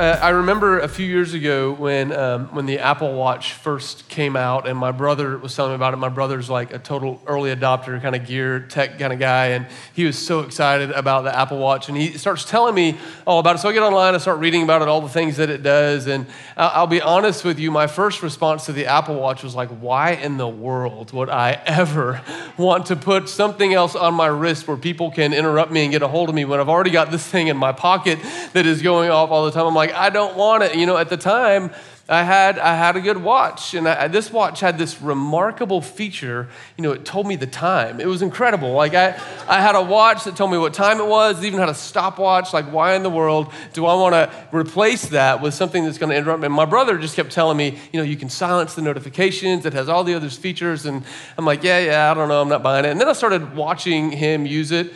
uh, I remember a few years ago when, um, when the Apple Watch first came out, and my brother was telling me about it. My brother's like a total early adopter, kind of gear tech kind of guy, and he was so excited about the Apple Watch. And he starts telling me all about it. So I get online, I start reading about it, all the things that it does. And I'll be honest with you, my first response to the Apple Watch was like, why in the world would I ever want to put something else on my wrist where people can interrupt me and get a hold of me when I've already got this thing in my pocket that is going off all the time? I'm like, I don't want it. You know, at the time, I had, I had a good watch, and I, this watch had this remarkable feature. You know, it told me the time. It was incredible. Like, I, I had a watch that told me what time it was, it even had a stopwatch. Like, why in the world do I want to replace that with something that's going to interrupt me? And my brother just kept telling me, you know, you can silence the notifications, it has all the other features. And I'm like, yeah, yeah, I don't know, I'm not buying it. And then I started watching him use it.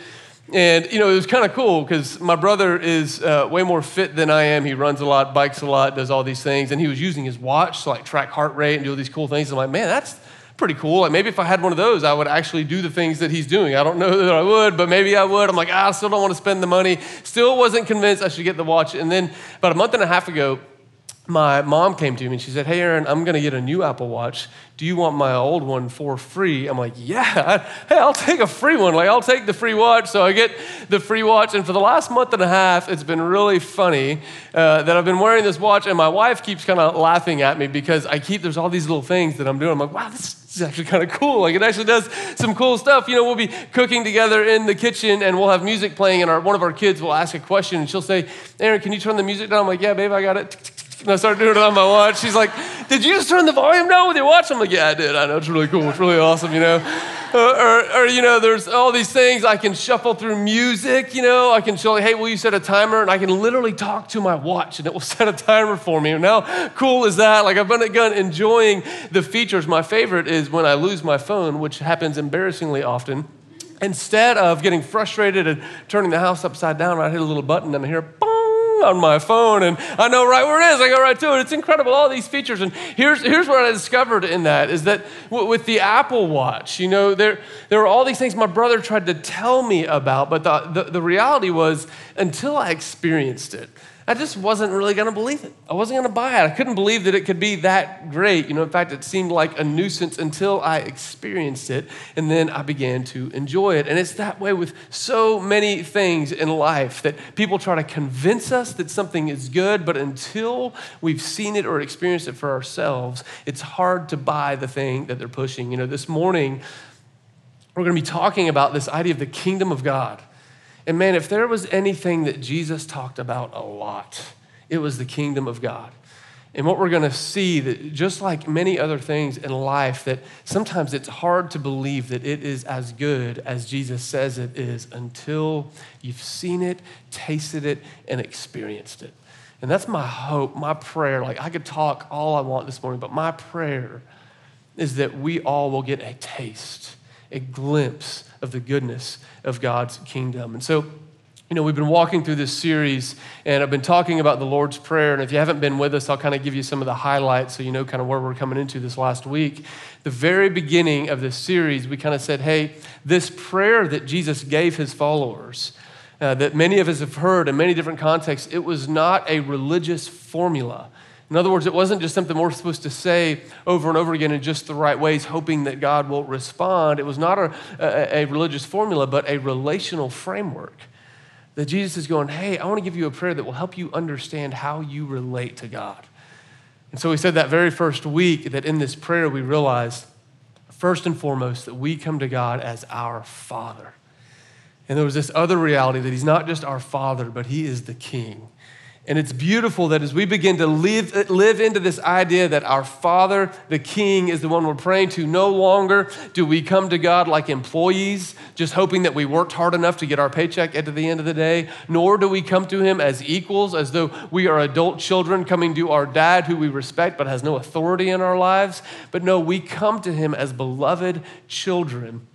And, you know, it was kind of cool because my brother is uh, way more fit than I am. He runs a lot, bikes a lot, does all these things. And he was using his watch to like track heart rate and do all these cool things. I'm like, man, that's pretty cool. Like maybe if I had one of those, I would actually do the things that he's doing. I don't know that I would, but maybe I would. I'm like, ah, I still don't want to spend the money. Still wasn't convinced I should get the watch. And then about a month and a half ago, my mom came to me and she said, Hey, Aaron, I'm going to get a new Apple Watch. Do you want my old one for free? I'm like, Yeah, hey, I'll take a free one. Like, I'll take the free watch. So I get the free watch. And for the last month and a half, it's been really funny uh, that I've been wearing this watch. And my wife keeps kind of laughing at me because I keep, there's all these little things that I'm doing. I'm like, Wow, this is actually kind of cool. Like, it actually does some cool stuff. You know, we'll be cooking together in the kitchen and we'll have music playing, and our, one of our kids will ask a question and she'll say, Aaron, can you turn the music down? I'm like, Yeah, babe, I got it and I started doing it on my watch. She's like, Did you just turn the volume down with your watch? I'm like, Yeah, I did. I know. It's really cool. It's really awesome, you know? Uh, or, or, you know, there's all these things. I can shuffle through music, you know? I can show, Hey, will you set a timer? And I can literally talk to my watch and it will set a timer for me. And how cool is that? Like, I've been enjoying the features. My favorite is when I lose my phone, which happens embarrassingly often. Instead of getting frustrated and turning the house upside down, I hit a little button and I hear, boom on my phone and I know right where it is. I go right to it. It's incredible, all these features. And here's, here's what I discovered in that is that with the Apple Watch, you know, there, there were all these things my brother tried to tell me about, but the, the, the reality was until I experienced it, I just wasn't really going to believe it. I wasn't going to buy it. I couldn't believe that it could be that great. You know, in fact, it seemed like a nuisance until I experienced it, and then I began to enjoy it. And it's that way with so many things in life that people try to convince us that something is good, but until we've seen it or experienced it for ourselves, it's hard to buy the thing that they're pushing. You know, this morning, we're going to be talking about this idea of the kingdom of God. And man, if there was anything that Jesus talked about a lot, it was the kingdom of God. And what we're going to see that just like many other things in life that sometimes it's hard to believe that it is as good as Jesus says it is until you've seen it, tasted it and experienced it. And that's my hope, my prayer. Like I could talk all I want this morning, but my prayer is that we all will get a taste, a glimpse of the goodness of God's kingdom. And so, you know, we've been walking through this series and I've been talking about the Lord's Prayer. And if you haven't been with us, I'll kind of give you some of the highlights so you know kind of where we're coming into this last week. The very beginning of this series, we kind of said, hey, this prayer that Jesus gave his followers, uh, that many of us have heard in many different contexts, it was not a religious formula. In other words, it wasn't just something we're supposed to say over and over again in just the right ways, hoping that God will respond. It was not a, a, a, religious formula, but a relational framework. That Jesus is going, hey, I want to give you a prayer that will help you understand how you relate to God. And so we said that very first week that in this prayer we realized, first and foremost, that we come to God as our Father. And there was this other reality that He's not just our Father, but He is the King. And it's beautiful that as we begin to live, live into this idea that our Father, the King, is the one we're praying to, no longer do we come to God like employees, just hoping that we worked hard enough to get our paycheck at the end of the day, nor do we come to Him as equals, as though we are adult children coming to our dad who we respect but has no authority in our lives. But no, we come to Him as beloved children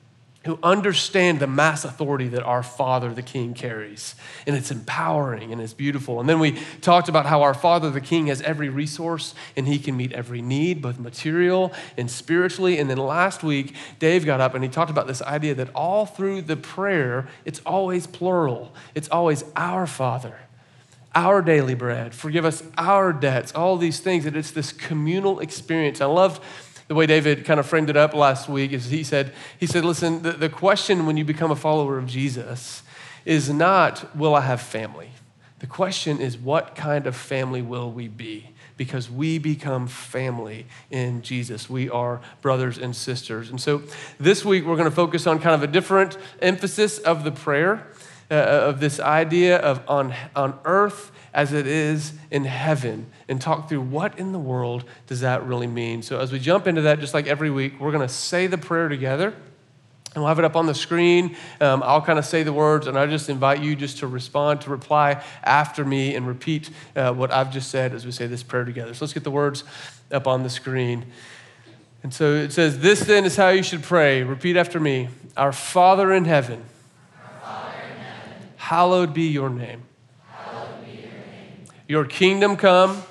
who understand the mass authority that our Father the King carries. And it's empowering and it's beautiful. And then we talked about how our Father the King has every resource and he can meet every need, both material and spiritually. And then last week, Dave got up and he talked about this idea that all through the prayer, it's always plural, it's always our Father. our daily bread, forgive us our debts, all these things. That it's this communal experience. I loved the way David kind of framed it up last week. Is he said, he said, listen, the, the question when you become a follower of Jesus is not, will I have family? The question is, what kind of family will we be? Because we become family in Jesus. We are brothers and sisters. And so this week, we're going to focus on kind of a different emphasis of the prayer, uh, of this idea of on, on earth as it is in heaven, and talk through what in the world does that really mean. So as we jump into that, just like every week, we're going to say the prayer together. And we'll have it up on the screen. Um, I'll kind of say the words, and I just invite you just to respond, to reply after me, and repeat uh, what I've just said as we say this prayer together. So let's get the words up on the screen. And so it says, This then is how you should pray. Repeat after me Our Father in heaven hallowed be your name. your kingdom come,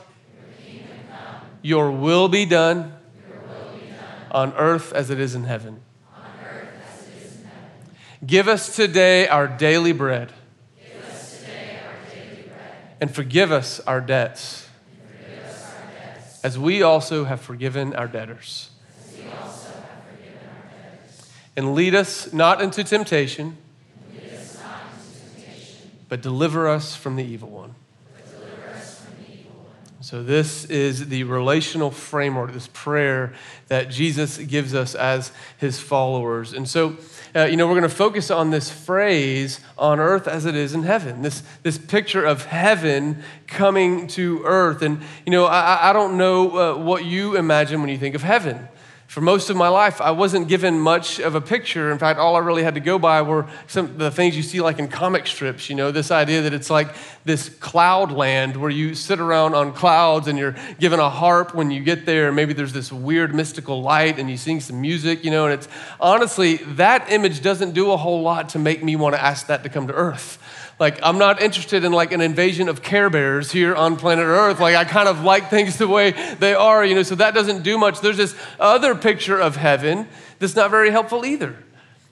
Your will be done on earth as it is in heaven. Give us today our daily bread, and forgive us our debts, as we also have forgiven our debtors. as we also have forgiven our debtors. And lead us not into temptation, And lead us not into temptation, but deliver us from the evil one. So, this is the relational framework, this prayer that Jesus gives us as his followers. And so, uh, you know, we're going to focus on this phrase, on earth as it is in heaven, this, this picture of heaven coming to earth. And, you know, I, I don't know uh, what you imagine when you think of heaven. For most of my life, I wasn't given much of a picture. In fact, all I really had to go by were some the things you see like in comic strips, you know, this idea that it's like this cloud land where you sit around on clouds and you're given a harp when you get there. Maybe there's this weird mystical light and you sing some music, you know, and it's honestly, that image doesn't do a whole lot to make me want to ask that to come to earth. Like, I'm not interested in like an invasion of Care Bears here on planet Earth. Like, I kind of like things the way they are, you know, so that doesn't do much. There's this other picture of heaven that's not very helpful either,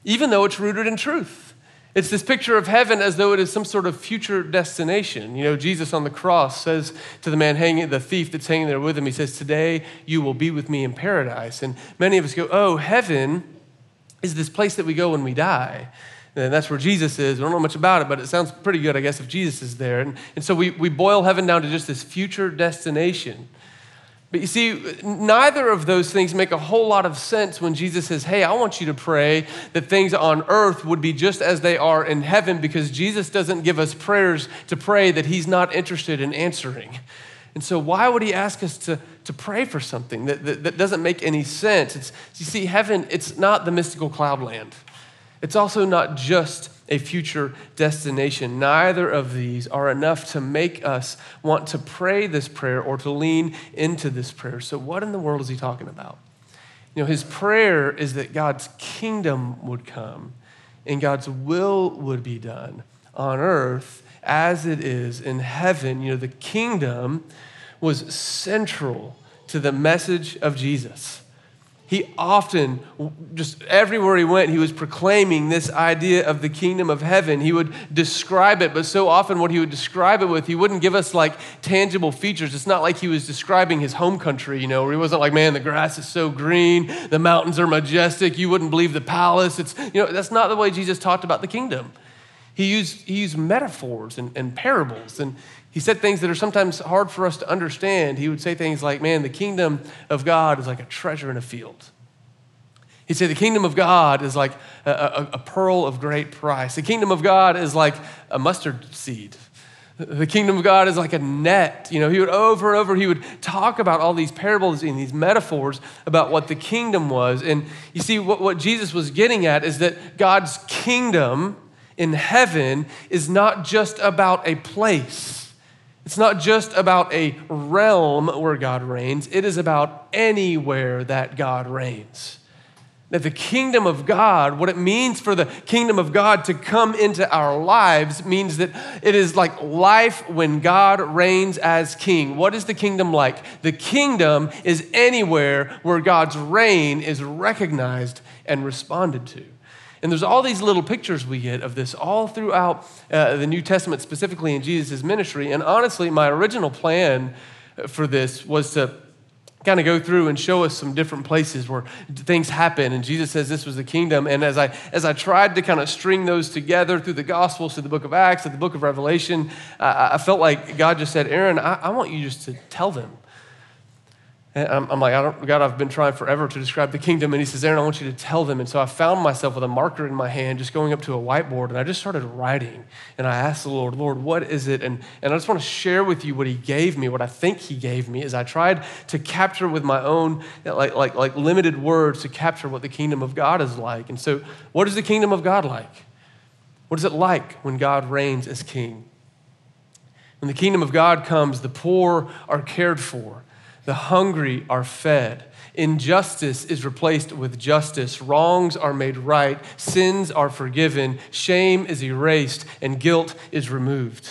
even though it's rooted in truth. It's this picture of heaven as though it is some sort of future destination. You know, Jesus on the cross says to the man hanging, the thief that's hanging there with him, he says, Today you will be with me in paradise. And many of us go, Oh, heaven is this place that we go when we die. And that's where Jesus is. We don't know much about it, but it sounds pretty good, I guess, if Jesus is there. And, and so we, we boil heaven down to just this future destination. But you see, neither of those things make a whole lot of sense when Jesus says, Hey, I want you to pray that things on earth would be just as they are in heaven, because Jesus doesn't give us prayers to pray that he's not interested in answering. And so, why would he ask us to, to pray for something that, that, that doesn't make any sense? It's, you see, heaven, it's not the mystical cloudland. It's also not just a future destination. Neither of these are enough to make us want to pray this prayer or to lean into this prayer. So, what in the world is he talking about? You know, his prayer is that God's kingdom would come and God's will would be done on earth as it is in heaven. You know, the kingdom was central to the message of Jesus. He often, just everywhere he went, he was proclaiming this idea of the kingdom of heaven. He would describe it, but so often what he would describe it with, he wouldn't give us like tangible features. It's not like he was describing his home country, you know, where he wasn't like, man, the grass is so green, the mountains are majestic, you wouldn't believe the palace. It's, you know, that's not the way Jesus talked about the kingdom. He used, he used metaphors and, and parables, and he said things that are sometimes hard for us to understand. He would say things like, Man, the kingdom of God is like a treasure in a field. He'd say, The kingdom of God is like a, a, a pearl of great price. The kingdom of God is like a mustard seed. The kingdom of God is like a net. You know, he would over and over, he would talk about all these parables and these metaphors about what the kingdom was. And you see, what, what Jesus was getting at is that God's kingdom in heaven is not just about a place. It's not just about a realm where God reigns, it is about anywhere that God reigns. That the kingdom of God, what it means for the kingdom of God to come into our lives, means that it is like life when God reigns as king. What is the kingdom like? The kingdom is anywhere where God's reign is recognized and responded to. And there's all these little pictures we get of this all throughout uh, the New Testament, specifically in Jesus' ministry. And honestly, my original plan for this was to kind of go through and show us some different places where things happen and jesus says this was the kingdom and as i as i tried to kind of string those together through the gospels through the book of acts through the book of revelation i felt like god just said aaron I, I want you just to tell them and I'm, I'm like, God, I've been trying forever to describe the kingdom. And he says, Aaron, I want you to tell them. And so I found myself with a marker in my hand, just going up to a whiteboard, and I just started writing. And I asked the Lord, Lord, what is it? And, and I just want to share with you what he gave me, what I think he gave me, as I tried to capture with my own, like, like, like limited words, to capture what the kingdom of God is like. And so, what is the kingdom of God like? What is it like when God reigns as king? When the kingdom of God comes, the poor are cared for. The hungry are fed. Injustice is replaced with justice. Wrongs are made right. Sins are forgiven. Shame is erased. And guilt is removed.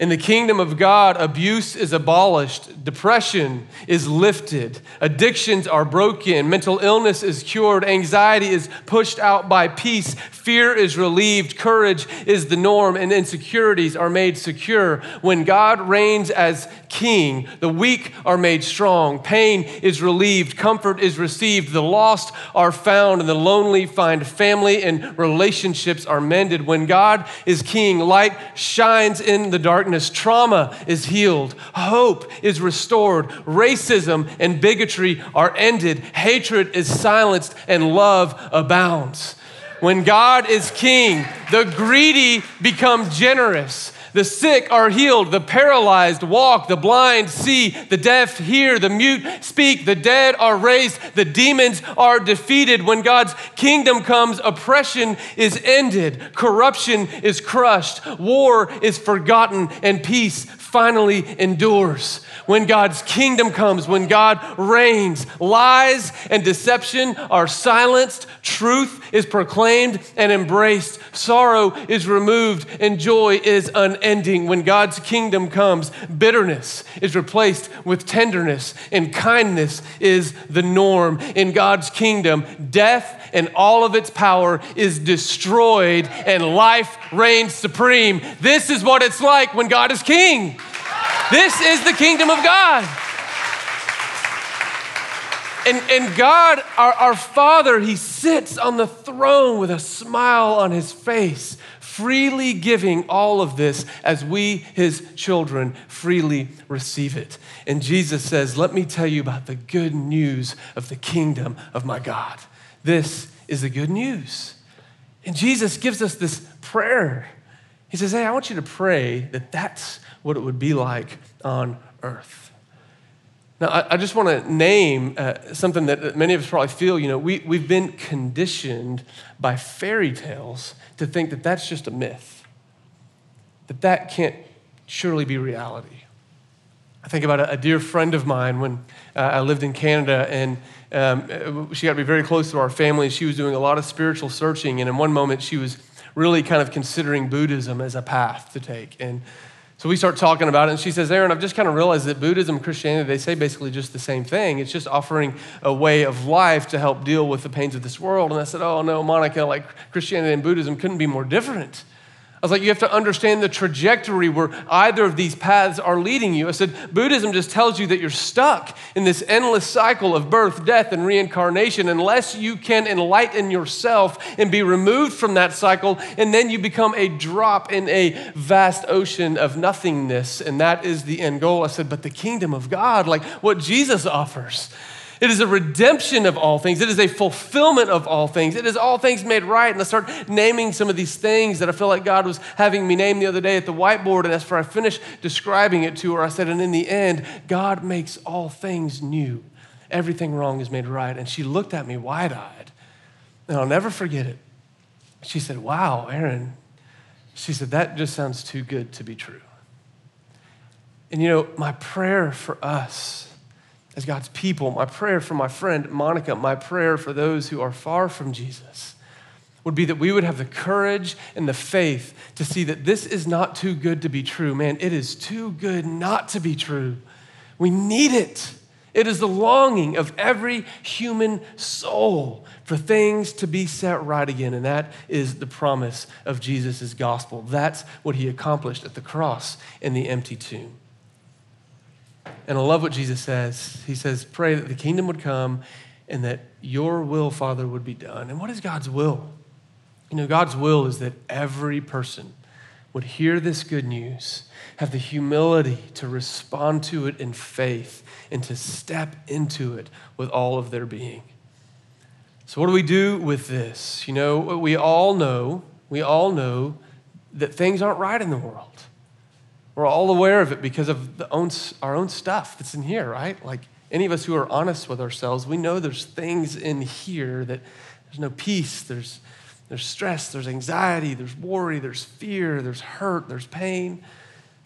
In the kingdom of God, abuse is abolished, depression is lifted, addictions are broken, mental illness is cured, anxiety is pushed out by peace, fear is relieved, courage is the norm, and insecurities are made secure. When God reigns as king, the weak are made strong, pain is relieved, comfort is received, the lost are found, and the lonely find family, and relationships are mended. When God is king, light shines in the darkness darkness, trauma is healed, hope is restored, racism and bigotry are ended, hatred is silenced, and love abounds. When God is king, the greedy become generous. The sick are healed, the paralyzed walk, the blind see, the deaf hear, the mute speak, the dead are raised, the demons are defeated. When God's kingdom comes, oppression is ended, corruption is crushed, war is forgotten, and peace finally endures. When God's kingdom comes, when God reigns, lies and deception are silenced, truth is proclaimed and embraced, sorrow is removed, and joy is unending. When God's kingdom comes, bitterness is replaced with tenderness, and kindness is the norm. In God's kingdom, death and all of its power is destroyed, and life reigns supreme. This is what it's like when God is king. This is the kingdom of God. And, and God, our, our Father, He sits on the throne with a smile on His face, freely giving all of this as we, His children, freely receive it. And Jesus says, Let me tell you about the good news of the kingdom of my God. This is the good news. And Jesus gives us this prayer. He says, Hey, I want you to pray that that's what it would be like on earth. Now, I, I just want to name uh, something that many of us probably feel. You know, we, we've been conditioned by fairy tales to think that that's just a myth, that that can't surely be reality. I think about a, a dear friend of mine when uh, I lived in Canada, and um, she got to be very close to our family. She was doing a lot of spiritual searching, and in one moment, she was really kind of considering Buddhism as a path to take. And so we start talking about it, and she says, Aaron, I've just kind of realized that Buddhism and Christianity, they say basically just the same thing. It's just offering a way of life to help deal with the pains of this world. And I said, Oh, no, Monica, like Christianity and Buddhism couldn't be more different. I was like, you have to understand the trajectory where either of these paths are leading you. I said, Buddhism just tells you that you're stuck in this endless cycle of birth, death, and reincarnation unless you can enlighten yourself and be removed from that cycle, and then you become a drop in a vast ocean of nothingness, and that is the end goal. I said, but the kingdom of God, like what Jesus offers, it is a redemption of all things. It is a fulfillment of all things. It is all things made right. And I start naming some of these things that I feel like God was having me name the other day at the whiteboard. And for I finished describing it to her, I said, and in the end, God makes all things new. Everything wrong is made right. And she looked at me wide eyed. And I'll never forget it. She said, Wow, Aaron. She said, That just sounds too good to be true. And you know, my prayer for us as God's people, my prayer for my friend Monica, my prayer for those who are far from Jesus would be that we would have the courage and the faith to see that this is not too good to be true. Man, it is too good not to be true. We need it. It is the longing of every human soul for things to be set right again. And that is the promise of Jesus' gospel. That's what he accomplished at the cross in the empty tomb. And I love what Jesus says. He says, Pray that the kingdom would come and that your will, Father, would be done. And what is God's will? You know, God's will is that every person would hear this good news, have the humility to respond to it in faith, and to step into it with all of their being. So, what do we do with this? You know, we all know, we all know that things aren't right in the world. We're all aware of it because of own, our own stuff that's in here, right? Like any of us who are honest with ourselves, we know there's things in here that there's no peace, there's, there's stress, there's anxiety, there's worry, there's fear, there's hurt, there's pain.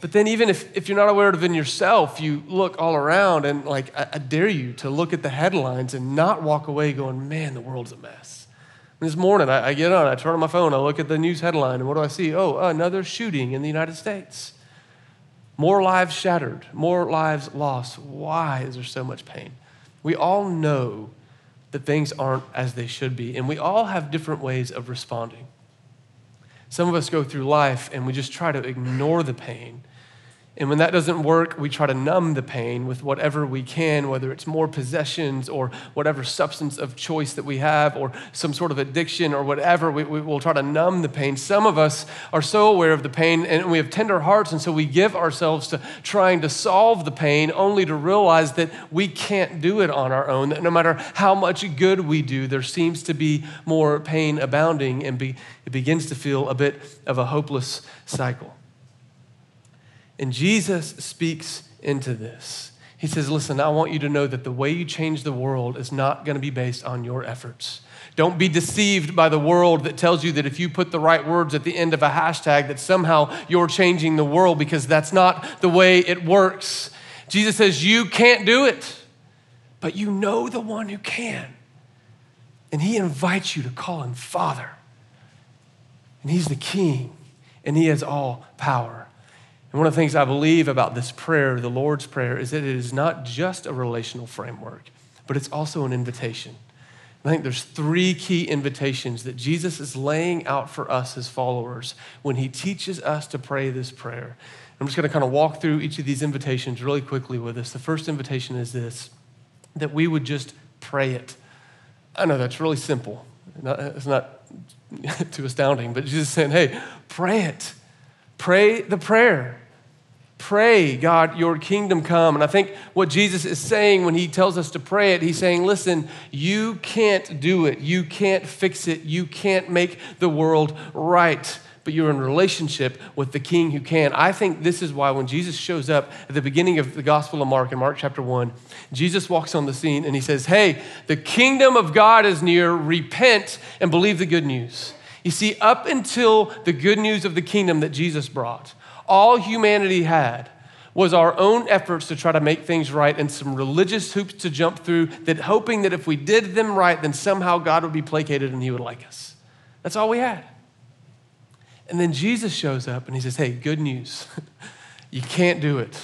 But then, even if, if you're not aware of it in yourself, you look all around and, like, I, I dare you to look at the headlines and not walk away going, man, the world's a mess. This morning, I, I get on, I turn on my phone, I look at the news headline, and what do I see? Oh, another shooting in the United States. More lives shattered, more lives lost. Why is there so much pain? We all know that things aren't as they should be, and we all have different ways of responding. Some of us go through life and we just try to ignore the pain and when that doesn't work, we try to numb the pain with whatever we can, whether it's more possessions or whatever substance of choice that we have or some sort of addiction or whatever. We, we will try to numb the pain. Some of us are so aware of the pain and we have tender hearts, and so we give ourselves to trying to solve the pain only to realize that we can't do it on our own, that no matter how much good we do, there seems to be more pain abounding, and be, it begins to feel a bit of a hopeless cycle. And Jesus speaks into this. He says, Listen, I want you to know that the way you change the world is not going to be based on your efforts. Don't be deceived by the world that tells you that if you put the right words at the end of a hashtag, that somehow you're changing the world because that's not the way it works. Jesus says, You can't do it, but you know the one who can. And he invites you to call him Father. And he's the King, and he has all power. And one of the things I believe about this prayer, the Lord's Prayer, is that it is not just a relational framework, but it's also an invitation. I think there's three key invitations that Jesus is laying out for us as followers when he teaches us to pray this prayer. I'm just going to kind of walk through each of these invitations really quickly with us. The first invitation is this that we would just pray it. I know that's really simple. It's not too astounding, but Jesus is saying, hey, pray it. Pray the prayer pray, God, your kingdom come. And I think what Jesus is saying when he tells us to pray it, he's saying, listen, you can't do it. You can't fix it. You can't make the world right. But you're in relationship with the king who can. I think this is why when Jesus shows up at the beginning of the Gospel of Mark, in Mark chapter 1, Jesus walks on the scene and he says, Hey, the kingdom of God is near. Repent and believe the good news. You see, up until the good news of the kingdom that Jesus brought, all humanity had was our own efforts to try to make things right and some religious hoops to jump through that hoping that if we did them right then somehow God would be placated and he would like us. That's all we had. And then Jesus shows up and he says, "Hey, good news. you can't do it."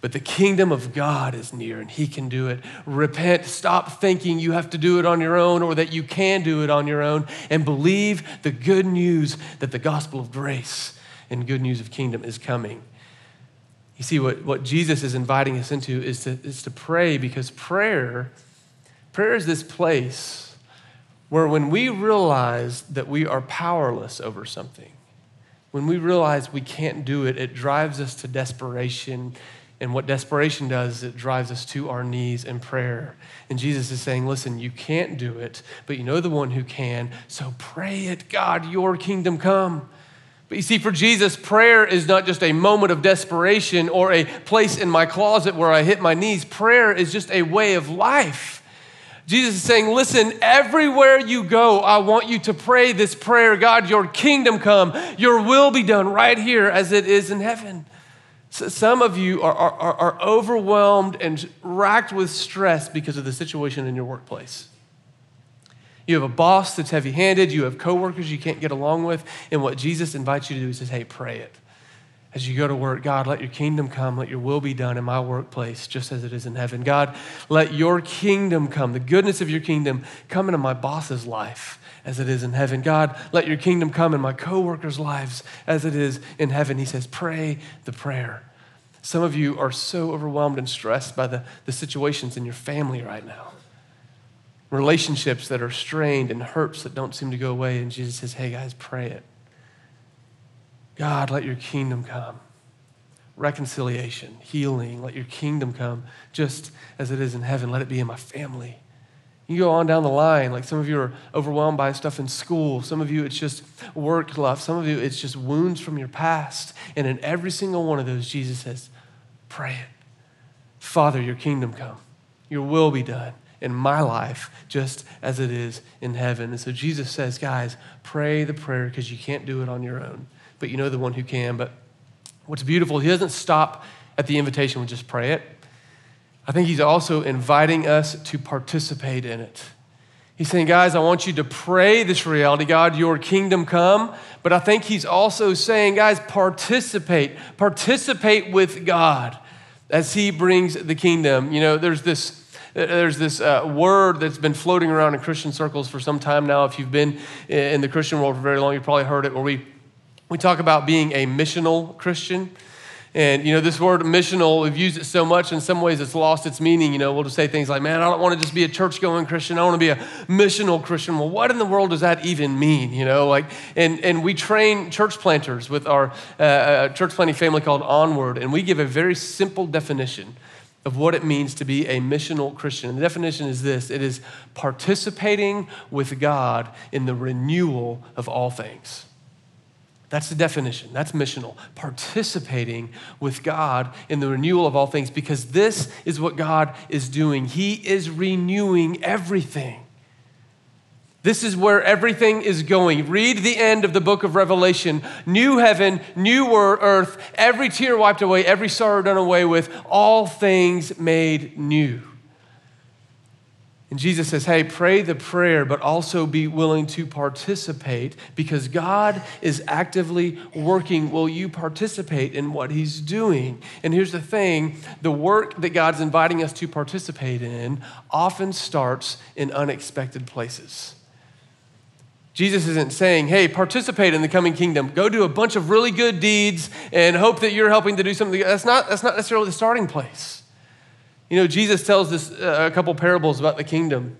But the kingdom of God is near and he can do it. Repent, stop thinking you have to do it on your own or that you can do it on your own, and believe the good news that the gospel of grace and good news of kingdom is coming. You see, what, what Jesus is inviting us into is to, is to pray because prayer, prayer is this place where when we realize that we are powerless over something, when we realize we can't do it, it drives us to desperation. And what desperation does it drives us to our knees in prayer. And Jesus is saying, listen, you can't do it, but you know the one who can. So pray it, God, your kingdom come. But you see, for Jesus, prayer is not just a moment of desperation or a place in my closet where I hit my knees. Prayer is just a way of life. Jesus is saying, Listen, everywhere you go, I want you to pray this prayer God, your kingdom come, your will be done right here as it is in heaven. So some of you are, are, are overwhelmed and racked with stress because of the situation in your workplace. You have a boss that's heavy handed. You have coworkers you can't get along with. And what Jesus invites you to do is says, hey, pray it. as you go to work, God, let your kingdom come, let your will be done in my workplace, just as it is in heaven. God, let your kingdom come, the goodness of your kingdom come into my boss's life as it is in heaven. God, let your kingdom come in my coworkers' lives as it is in heaven. He says, pray the prayer. Some of you are so overwhelmed and stressed by the, the situations in your family right now. Relationships that are strained and hurts that don't seem to go away. And Jesus says, hey guys, pray it. God, let your kingdom come. Reconciliation, healing, let your kingdom come just as it is in heaven. Let it be in my family. You go on down the line, like some of you are overwhelmed by stuff in school. Some of you, it's just work love. Some of you, it's just wounds from your past. And in every single one of those, Jesus says, pray it. Father, your kingdom come. Your will be done in my life just as it is in heaven. And so Jesus says, guys, pray the prayer because you can't do it on your own but you know the one who can. But what's beautiful, he doesn't stop at the invitation with just pray it. I think he's also inviting us to participate in it. He's saying, guys, I want you to pray this reality, God, your kingdom come. But I think he's also saying, guys, participate, participate with God as he brings the kingdom. You know, there's this. There's this uh, word that's been floating around in Christian circles for some time now. If you've been in the Christian world for very long, you've probably heard it, where we we talk about being a missional Christian. And, you know, this word missional, we've used it so much, in some ways it's lost its meaning. You know, we'll just say things like, man, I don't want to just be a church going Christian. I want to be a missional Christian. Well, what in the world does that even mean? You know, like, and, and we train church planters with our uh, uh church planting family called Onward, and we give a very simple definition of what it means to be a missional Christian. And the definition is this it is participating with God in the renewal of all things. That's the definition. That's missional. Participating with God in the renewal of all things because this is what God is doing. He is renewing everything. This is where everything is going. Read the end of the book of Revelation. New heaven, new earth, every tear wiped away, every sorrow done away with, all things made new. And Jesus says, hey, pray the prayer, but also be willing to participate because God is actively working. Will you participate in what He's doing? And here's the thing the work that God's inviting us to participate in often starts in unexpected places. Jesus isn't saying, hey, participate in the coming kingdom. Go do a bunch of really good deeds and hope that you're helping to do something. That's not, that's not necessarily the starting place. You know, Jesus tells this uh, a couple parables about the kingdom.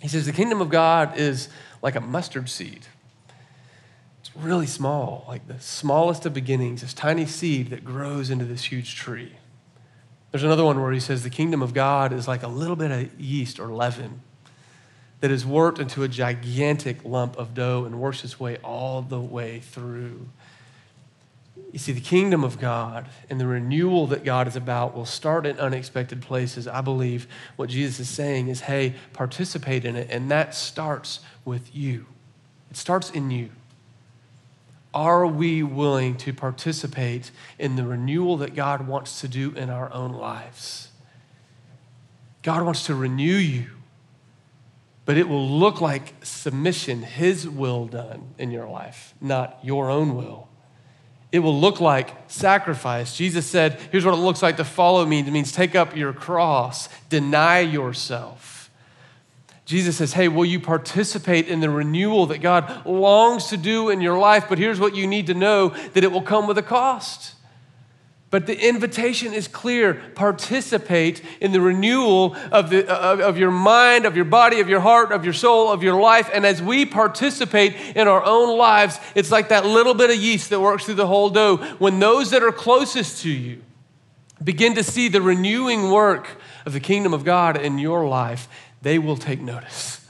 He says the kingdom of God is like a mustard seed. It's really small, like the smallest of beginnings, this tiny seed that grows into this huge tree. There's another one where he says the kingdom of God is like a little bit of yeast or leaven that is worked into a gigantic lump of dough and works its way all the way through. You see, the kingdom of God and the renewal that God is about will start in unexpected places. I believe what Jesus is saying is, hey, participate in it. And that starts with you, it starts in you. Are we willing to participate in the renewal that God wants to do in our own lives? God wants to renew you, but it will look like submission, His will done in your life, not your own will. It will look like sacrifice. Jesus said, here's what it looks like to follow me. It means take up your cross, deny yourself. Jesus says, hey, will you participate in the renewal that God longs to do in your life? But here's what you need to know that it will come with a cost. But the invitation is clear participate in the renewal of, the, of, of, your mind, of your body, of your heart, of your soul, of your life. And as we participate in our own lives, it's like that little bit of yeast that works through the whole dough. When those that are closest to you begin to see the renewing work of the kingdom of God in your life, they will take notice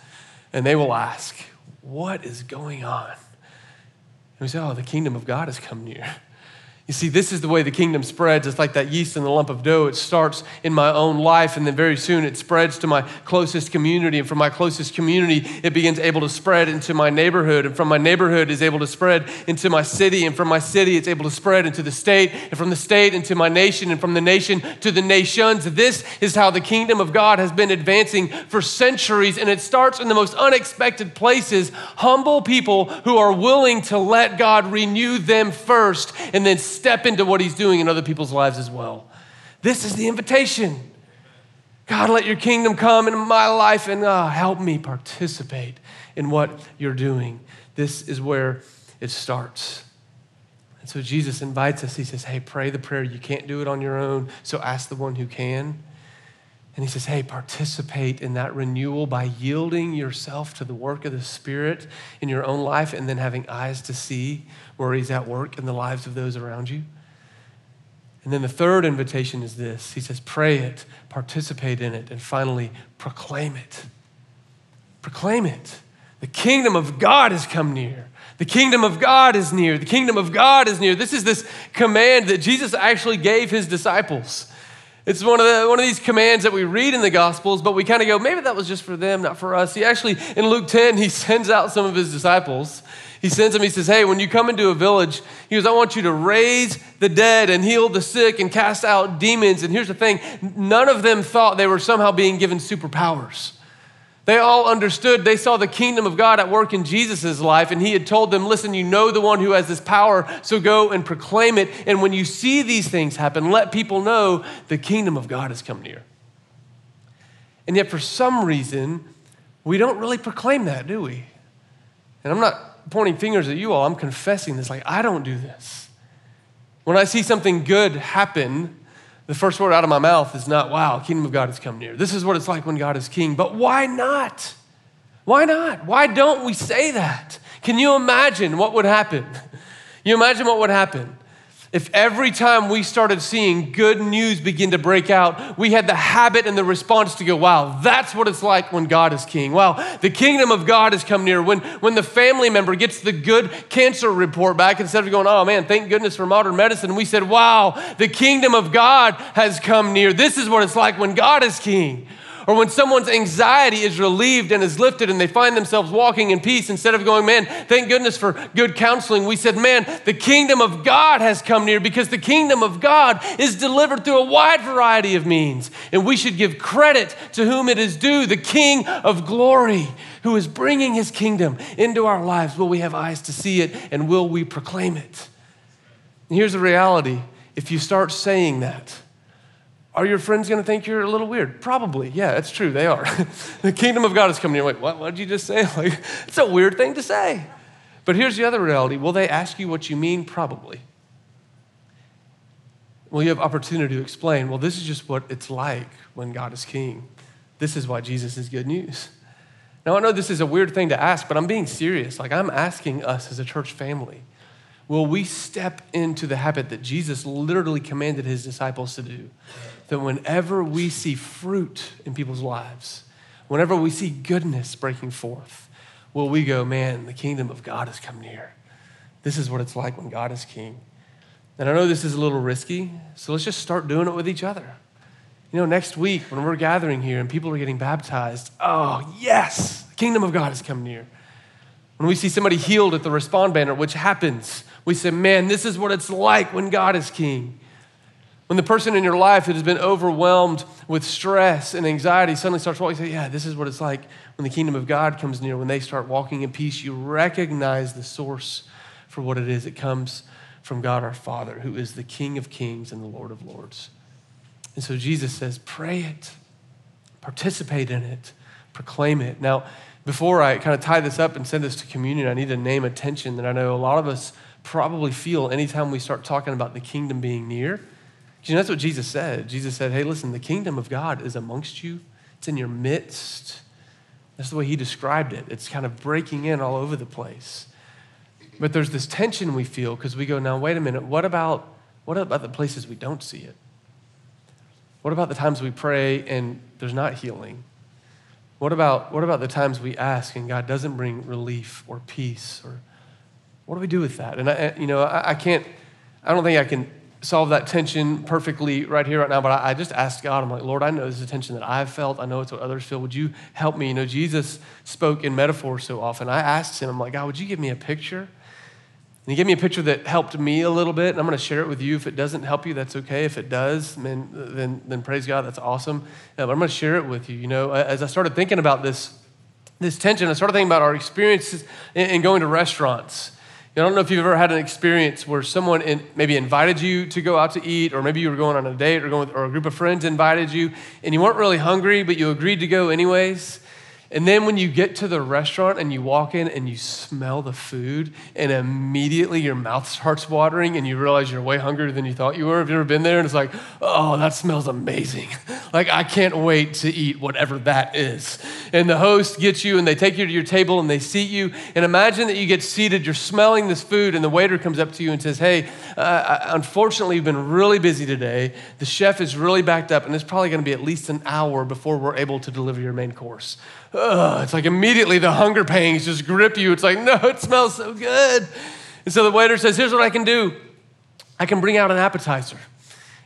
and they will ask, What is going on? And we say, Oh, the kingdom of God has come near. You see, this is the way the kingdom spreads. It's like that yeast in the lump of dough. It starts in my own life, and then very soon it spreads to my closest community. And from my closest community, it begins able to spread into my neighborhood. And from my neighborhood, is able to spread into my city. And from my city, it's able to spread into the state. And from the state, into my nation. And from the nation to the nations. This is how the kingdom of God has been advancing for centuries. And it starts in the most unexpected places. Humble people who are willing to let God renew them first, and then step into what He's doing in other people's lives as well. This is the invitation. God, let your kingdom come in my life and uh, help me participate in what you're doing. This is where it starts. And so Jesus invites us. He says, Hey, pray the prayer. You can't do it on your own, so ask the one who can. And he says, Hey, participate in that renewal by yielding yourself to the work of the Spirit in your own life and then having eyes to see where he's at work in the lives of those around you. And then the third invitation is this He says, Pray it, participate in it, and finally, proclaim it. Proclaim it. The kingdom of God has come near. The kingdom of God is near. The kingdom of God is near. This is this command that Jesus actually gave his disciples. It's one of, the, one of these commands that we read in the Gospels, but we kind of go, maybe that was just for them, not for us. He actually, in Luke 10, he sends out some of his disciples. He sends them, he says, Hey, when you come into a village, he goes, I want you to raise the dead and heal the sick and cast out demons. And here's the thing none of them thought they were somehow being given superpowers. They all understood. They saw the kingdom of God at work in Jesus' life, and he had told them, Listen, you know the one who has this power, so go and proclaim it. And when you see these things happen, let people know the kingdom of God has come near. And yet, for some reason, we don't really proclaim that, do we? And I'm not pointing fingers at you all, I'm confessing this. Like, I don't do this. When I see something good happen, the first word out of my mouth is not, wow, kingdom of God has come near. This is what it's like when God is king. But why not? Why not? Why don't we say that? Can you imagine what would happen? You imagine what would happen if every time we started seeing good news begin to break out, we had the habit and the response to go, wow, that's what it's like when God is king. Wow, the kingdom of God has come near. When, when the family member gets the good cancer report back, instead of going, oh man, thank goodness for modern medicine, we said, wow, the kingdom of God has come near. This is what it's like when God is king or when someone's anxiety is relieved and is lifted and they find themselves walking in peace, instead of going, man, thank goodness for good counseling, we said, man, the kingdom of God has come near because the kingdom of God is delivered through a wide variety of means. And we should give credit to whom it is due, the King of glory, who is bringing his kingdom into our lives. Will we have eyes to see it and will we proclaim it? And here's the reality if you start saying that, are your friends going to think you're a little weird? Probably. Yeah, it's true. They are. the kingdom of God is coming. You're like, what? What did you just say? Like, it's a weird thing to say. But here's the other reality. Will they ask you what you mean? Probably. Will you have opportunity to explain? Well, this is just what it's like when God is king. This is why Jesus is good news. Now, I know this is a weird thing to ask, but I'm being serious. Like, I'm asking us as a church family will we step into the habit that Jesus literally commanded his disciples to do? That whenever we see fruit in people's lives, whenever we see goodness breaking forth, will we go, man, the kingdom of God has come near. This is what it's like when God is king. And I know this is a little risky, so let's just start doing it with each other. You know, next week when we're gathering here and people are getting baptized, oh, yes, the kingdom of God has come near. When we see somebody healed at the respond banner, which happens, we say, man, this is what it's like when God is king. When the person in your life that has been overwhelmed with stress and anxiety suddenly starts walking, you say, Yeah, this is what it's like when the kingdom of God comes near. When they start walking in peace, you recognize the source for what it is. It comes from God our Father, who is the King of kings and the Lord of lords. And so Jesus says, Pray it, participate in it, proclaim it. Now, before I kind of tie this up and send this to communion, I need to name a tension that I know a lot of us probably feel anytime we start talking about the kingdom being near you know, that's what Jesus said. Jesus said, hey, listen, the kingdom of God is amongst you, it's in your midst. That's the way he described it. It's kind of breaking in all over the place. But there's this tension we feel because we go, now, wait a minute, what about, what about the places we don't see it? What about the times we pray and there's not healing? What about, what about the times we ask and God doesn't bring relief or peace? Or what do we do with that? And I, you know, I, I can't, I don't think I can solve that tension perfectly right here, right now, but I, I, just asked God, I'm like, Lord, I know this is a tension that I've felt. I know it's what others feel. Would you help me? You know, Jesus spoke in metaphor so often. I asked him, I'm like, God, would you give me a picture? And he gave me a picture that helped me a little bit, and I'm going to share it with you. If it doesn't help you, that's okay. If it does, then, then, then praise God, that's awesome. Uh, but I'm going to share it with you. You know, as I started thinking about this, this tension, I started thinking about our experiences in, in going to restaurants I don't know if you've ever had an experience where someone in, maybe invited you to go out to eat, or maybe you were going on a date, or, going with, or a group of friends invited you, and you weren't really hungry, but you agreed to go anyways. And then when you get to the restaurant and you walk in and you smell the food, and immediately your mouth starts watering and you realize you're way hungrier than you thought you were. Have you ever been there? And it's like, oh, that smells amazing. like, I can't wait to eat whatever that is. And the host gets you and they take you to your table and they seat you. And imagine that you get seated, you're smelling this food, and the waiter comes up to you and says, hey, uh, unfortunately, we've been really busy today. The chef is really backed up, and it's probably going to be at least an hour before we're able to deliver your main course ugh, it's like immediately the hunger pangs just grip you. It's like, no, it smells so good. And so the waiter says, here's what I can do I can bring out an appetizer.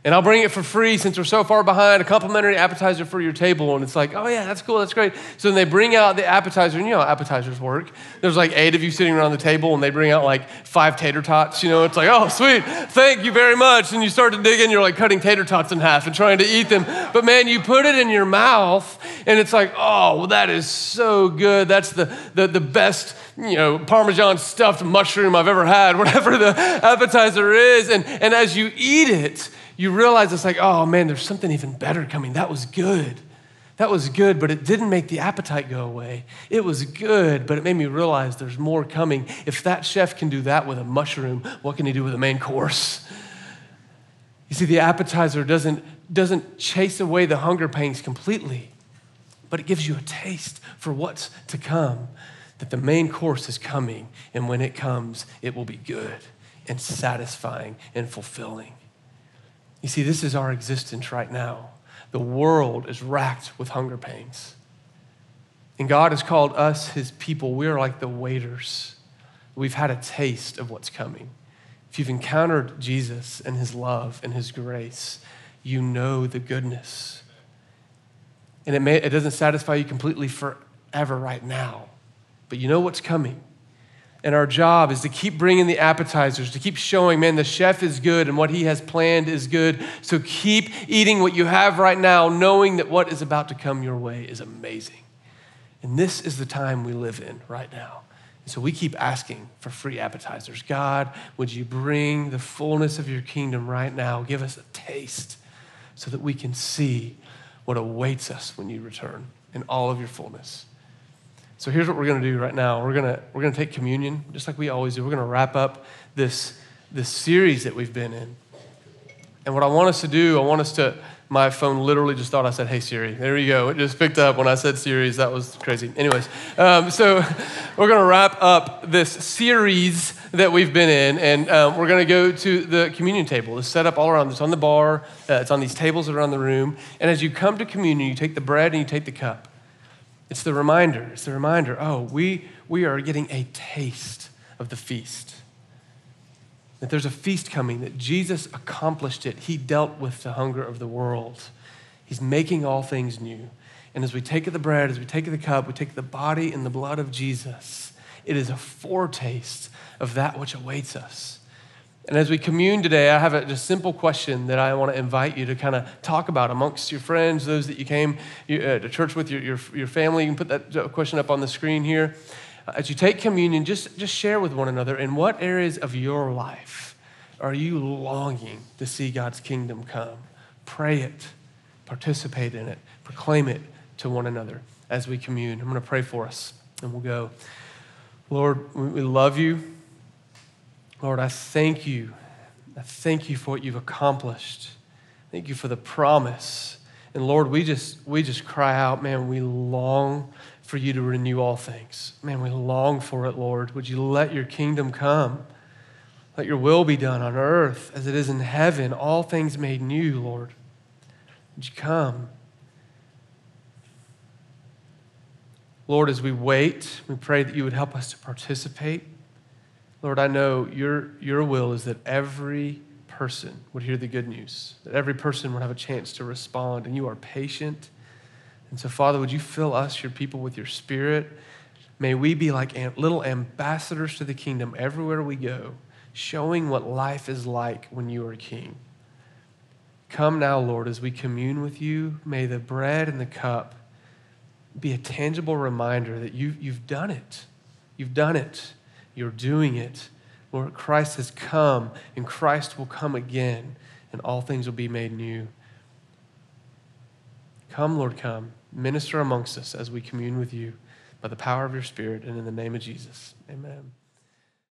And I'll bring it for free since we're so far behind, a complimentary appetizer for your table. And it's like, oh, yeah, that's cool, that's great. So then they bring out the appetizer, and you know how appetizers work. There's like eight of you sitting around the table, and they bring out like five tater tots. You know, it's like, oh, sweet, thank you very much. And you start to dig in, you're like cutting tater tots in half and trying to eat them. But man, you put it in your mouth, and it's like, oh, well, that is so good. That's the, the, the best you know, Parmesan stuffed mushroom I've ever had, whatever the appetizer is. And, and as you eat it, you realize it's like, oh man, there's something even better coming. That was good. That was good, but it didn't make the appetite go away. It was good, but it made me realize there's more coming. If that chef can do that with a mushroom, what can he do with a main course? You see, the appetizer doesn't, doesn't chase away the hunger pangs completely, but it gives you a taste for what's to come. That the main course is coming, and when it comes, it will be good and satisfying and fulfilling. You see, this is our existence right now. The world is racked with hunger pains. And God has called us, his people, we are like the waiters. We've had a taste of what's coming. If you've encountered Jesus and his love and his grace, you know the goodness. And it, may, it doesn't satisfy you completely forever right now, but you know what's coming. And our job is to keep bringing the appetizers, to keep showing, man, the chef is good and what he has planned is good. So keep eating what you have right now, knowing that what is about to come your way is amazing. And this is the time we live in right now. And so we keep asking for free appetizers. God, would you bring the fullness of your kingdom right now? Give us a taste so that we can see what awaits us when you return in all of your fullness. So here's what we're going to do right now. We're going to, we're going to take communion, just like we always do. We're going to wrap up this, this series that we've been in. And what I want us to do, I want us to, my phone literally just thought I said, hey, Siri. There you go. It just picked up when I said series. That was crazy. Anyways, um, so we're going to wrap up this series that we've been in, and um, we're going to go to the communion table. It's set up all around. It's on the bar, uh, it's on these tables around the room. And as you come to communion, you take the bread and you take the cup. It's the reminder. It's the reminder oh, we, we are getting a taste of the feast. That there's a feast coming, that Jesus accomplished it. He dealt with the hunger of the world. He's making all things new. And as we take of the bread, as we take of the cup, we take the body and the blood of Jesus, it is a foretaste of that which awaits us. And as we commune today, I have a simple question that I want to invite you to kind of talk about amongst your friends, those that you came uh, to church with, your, your, your family. You can put that question up on the screen here. Uh, as you take communion, just, just share with one another in what areas of your life are you longing to see God's kingdom come? Pray it, participate in it, proclaim it to one another as we commune. I'm going to pray for us and we'll go. Lord, we love you. Lord, I thank you. I thank you for what you've accomplished. Thank you for the promise. And Lord, we just we just cry out, man, we long for you to renew all things. Man, we long for it, Lord. Would you let your kingdom come? Let your will be done on earth as it is in heaven, all things made new, Lord. Would you come? Lord, as we wait, we pray that you would help us to participate. Lord, I know your, your will is that every person would hear the good news, that every person would have a chance to respond, and you are patient. And so, Father, would you fill us, your people, with your spirit? May we be like little ambassadors to the kingdom everywhere we go, showing what life is like when you are king. Come now, Lord, as we commune with you. May the bread and the cup be a tangible reminder that you, you've done it. You've done it. You're doing it. Lord, Christ has come, and Christ will come again, and all things will be made new. Come, Lord, come. Minister amongst us as we commune with you by the power of your Spirit and in the name of Jesus. Amen.